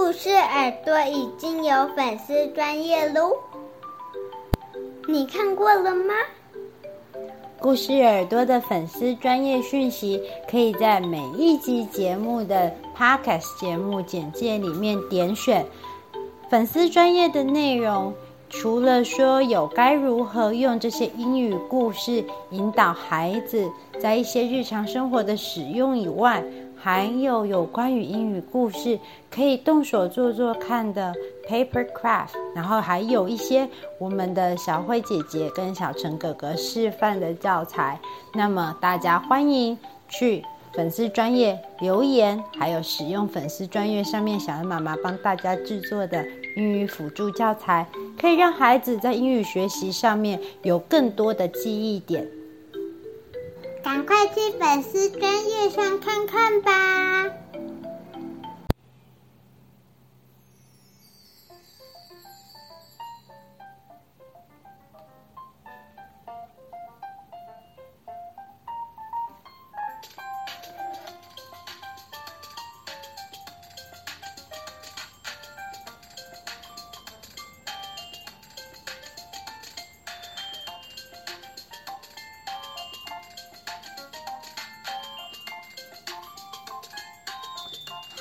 故事耳朵已经有粉丝专业喽，你看过了吗？故事耳朵的粉丝专业讯息，可以在每一集节目的 Podcast 节目简介里面点选粉丝专业的内容。除了说有该如何用这些英语故事引导孩子在一些日常生活的使用以外，还有有关于英语故事可以动手做做看的 paper craft，然后还有一些我们的小慧姐姐跟小陈哥哥示范的教材。那么大家欢迎去粉丝专业留言，还有使用粉丝专业上面小恩妈妈帮大家制作的英语辅助教材，可以让孩子在英语学习上面有更多的记忆点。赶快去粉丝专页上看看吧。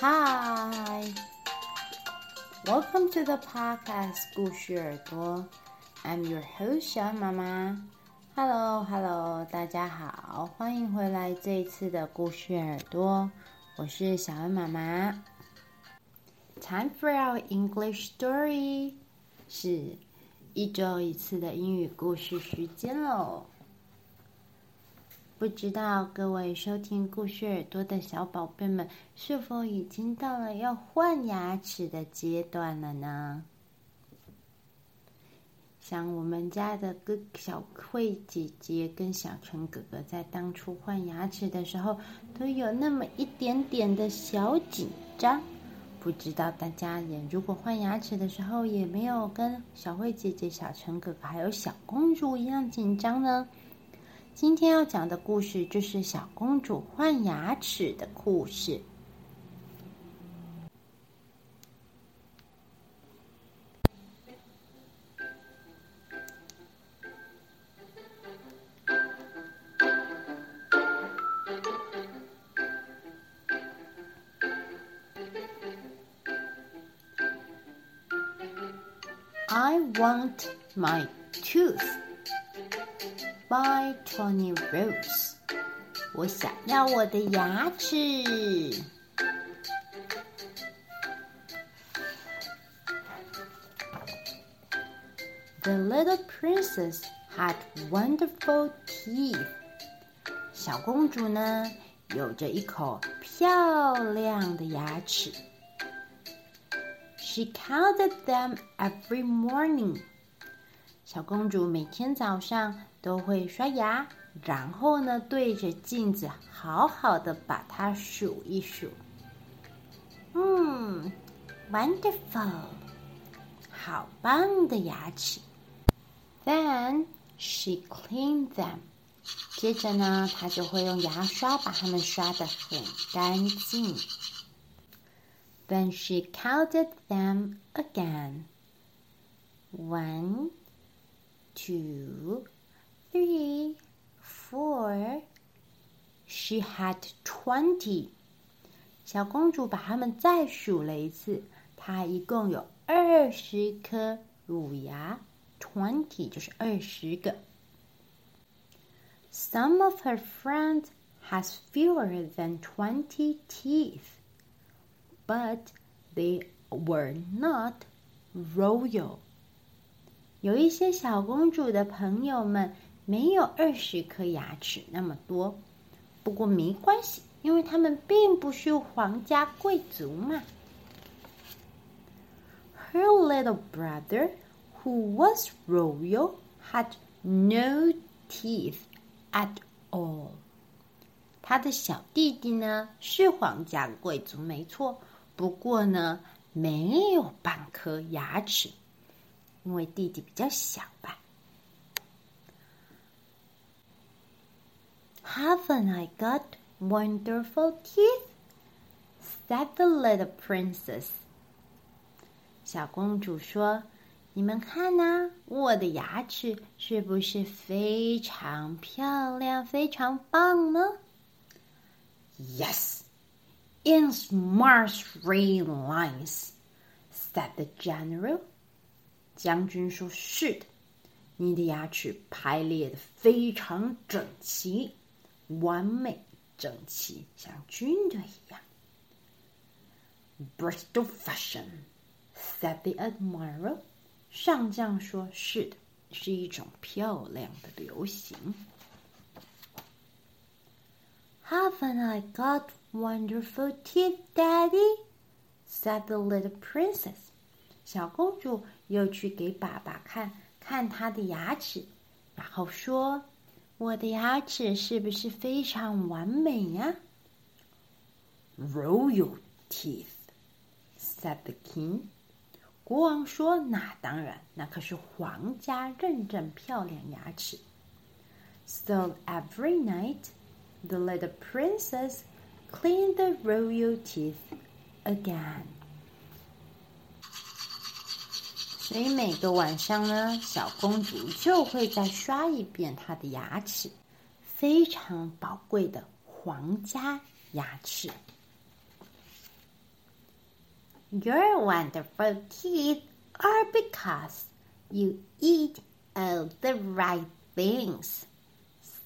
！Hi, welcome to the podcast 故事耳朵。I'm your host 小妈妈。Hello, Hello，大家好，欢迎回来这一次的故事耳朵。我是小恩妈妈。Time for our English story，是一周一次的英语故事时间喽。 不知道各位收听故事耳朵的小宝贝们，是否已经到了要换牙齿的阶段了呢？像我们家的哥小慧姐姐跟小陈哥哥，在当初换牙齿的时候，都有那么一点点的小紧张。不知道大家也如果换牙齿的时候，也没有跟小慧姐姐、小陈哥哥还有小公主一样紧张呢？今天要讲的故事就是小公主换牙齿的故事。I want my tooth. by Tony Ross。我想要我的牙齿。The little princess had wonderful teeth。小公主呢，有着一口漂亮的牙齿。She counted them every morning。小公主每天早上都会刷牙，然后呢，对着镜子好好的把它数一数。嗯，wonderful，好棒的牙齿。Then she cleaned them，接着呢，她就会用牙刷把它们刷的很干净。Then she counted them again. One two, three, four. She had twenty. 小公主把它们再数了一次，她一共有二十颗乳牙，twenty 就是二十个。Some of her friends has fewer than twenty teeth, but they were not royal. 有一些小公主的朋友们 没有二十颗牙齿那么多，不过没关系，因为他们并不是皇家贵族嘛。Her little brother, who was royal, had no teeth at all. 他的小弟弟呢是皇家贵族，没错，不过呢没有半颗牙齿。因为弟弟比较小吧。Haven't I got wonderful teeth? said the little princess. 小公主说：“你们看呐，我的牙齿是不是非常漂亮、非常棒呢？”“Yes, in smart straight lines,” said the general. 将军说：“是的，你的牙齿排列的非常整齐， 完美整齐，像军队一样。” Bristol fashion. said the admiral. 上将说：“是的，是一种漂亮的流行。” Haven't I got wonderful teeth, Daddy? said the little princess. 小公主又去给爸爸看看她的牙齿，然后说：“ 我的牙齿是不是非常完美呀？”Royal teeth, said the king. 国王说：“那当然，那可是皇家认证漂亮牙齿。” So every night, the little princess cleaned the royal teeth again. 所以每个晚上呢，小公主就会再刷一遍她的牙齿，非常宝贵的皇家牙齿。Your wonderful teeth are because you eat all the right things,"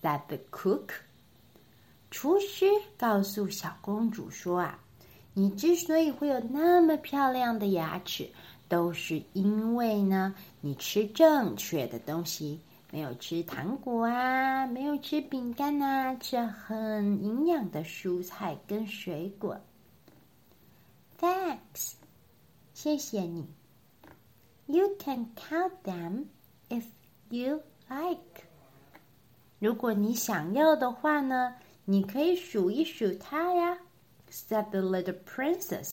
said the cook. 厨师告诉小公主说：“啊，你之所以会有那么漂亮的牙齿，都是因为呢，你吃正确的东西，没有吃糖果啊，没有吃饼干呐，吃很营养的蔬菜跟水果。” Thanks，谢谢你。You can count them if you like。如果你想要的话呢，你可以数一数它呀。Said the little princess.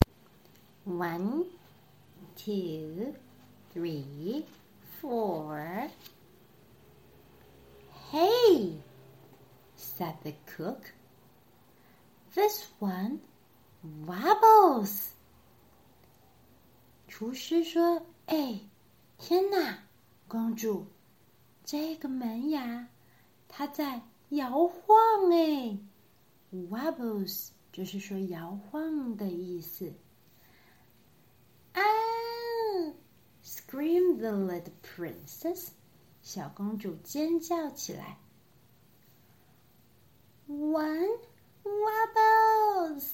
One, two, three, four. Hey, said the cook. This one wobbles. 厨师说：“哎，天哪，公主，这个门牙它在摇晃哎，wobbles 就是说摇晃的意思。” ！screamed the little princess，小公主尖叫起来。One wobbles。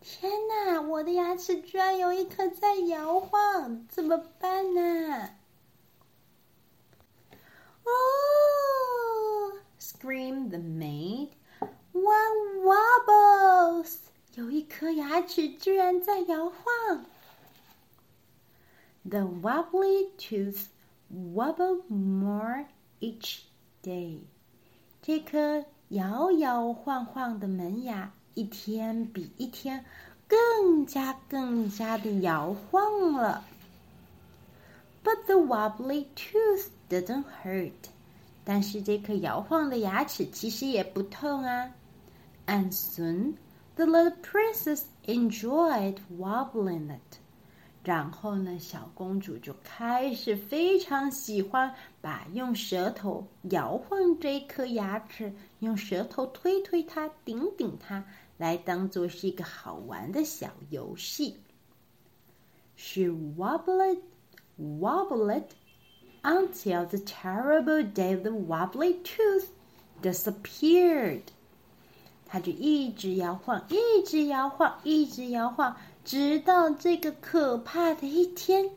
天哪！我的牙齿居然有一颗在摇晃，怎么办呢？哦！screamed the maid. One wobbles，有一颗牙齿居然在摇晃。The wobbly tooth wobbled more each day. 这颗摇摇晃晃的门牙。一天比一天更加更加的摇晃了。But the wobbly tooth didn't hurt。但是这颗摇晃的牙齿其实也不痛啊。And soon the little princess enjoyed wobbling it。 然后呢，小公主就开始非常喜欢把用舌头摇晃这颗牙齿，用舌头推推它，顶顶它。来当做是一个好玩的小游戏。She wobbled, wobbled until the terrible day the wobbly tooth disappeared. 她就一直摇晃，一直摇晃，一直摇晃， 直到这个可怕的一天。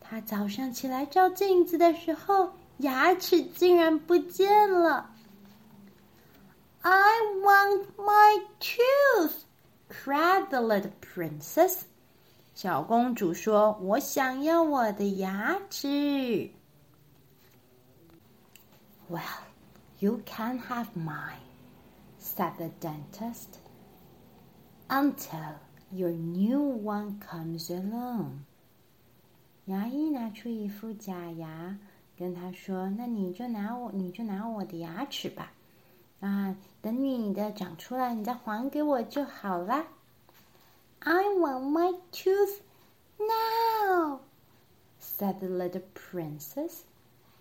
她早上起来照镜子的时候，牙齿竟然不见了。I want my tooth! cried the little princess. 小公主说：“我想要我的牙齿。” Well, you can have mine, said the dentist, until your new one comes along. 牙医拿出一副假牙，跟他说：“那你就拿我，你就拿我的牙齿吧。”啊，等你的长出来，你再还给我就好啦。I want my tooth now. said the little princess.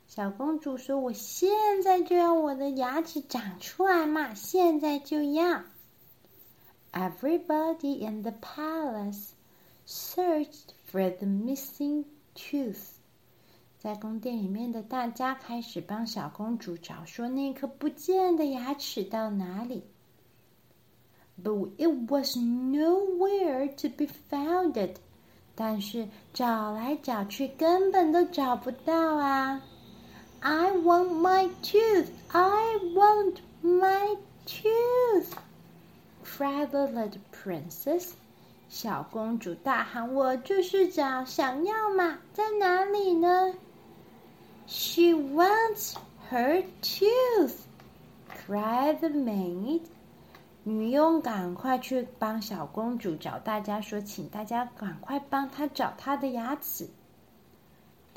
小公主说：“我现在就要我的牙齿长出来嘛，现在就要。” Everybody in the palace searched for the missing tooth. 在宫殿里面的大家开始帮小公主找，说那颗不见的牙齿到哪里？But it was nowhere to be found. 但是找来找去根本都找不到啊！I want my tooth! I want my tooth! cried the little princess. 小公主大喊：“我就是找，想要嘛，在哪里呢？” She wants her tooth! cried the maid. 女佣赶快去帮小公主找，大家说：“请大家赶快帮她找她的牙齿。”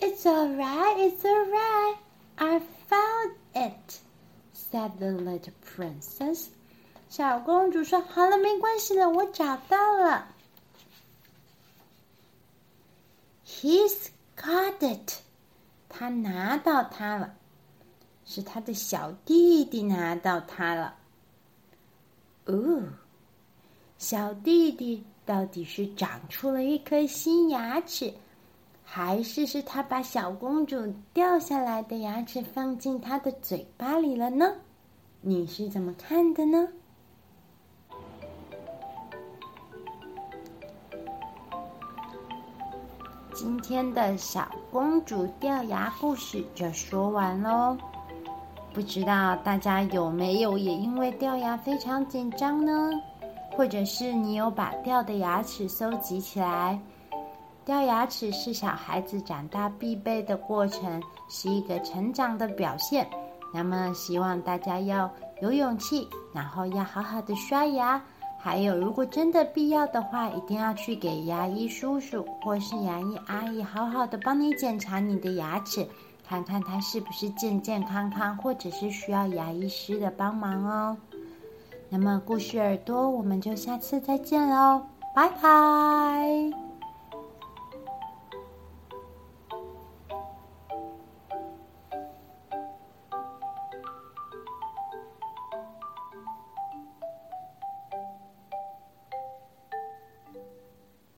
It's all right, it's all right. I found it, said the little princess. 小公主说：“好了，没关系了，我找到了。” He's got it. 他拿到它了，是他的小弟弟拿到它了。哦，小弟弟到底是长出了一颗新牙齿，还是是他把小公主掉下来的牙齿放进他的嘴巴里了呢？你是怎么看的呢？今天的小公主掉牙故事就说完喽。不知道大家有没有也因为掉牙非常紧张呢？或者是你有把掉的牙齿收集起来？掉牙齿是小孩子长大必备的过程，是一个成长的表现。那么希望大家要有勇气，然后要好好的刷牙。还有，如果真的必要的话，一定要去给牙医叔叔或是牙医阿姨好好的帮你检查你的牙齿。看看它是不是健健康康，或者是需要牙医师的帮忙哦。那么故事耳朵，我们就下次再见喽，拜拜。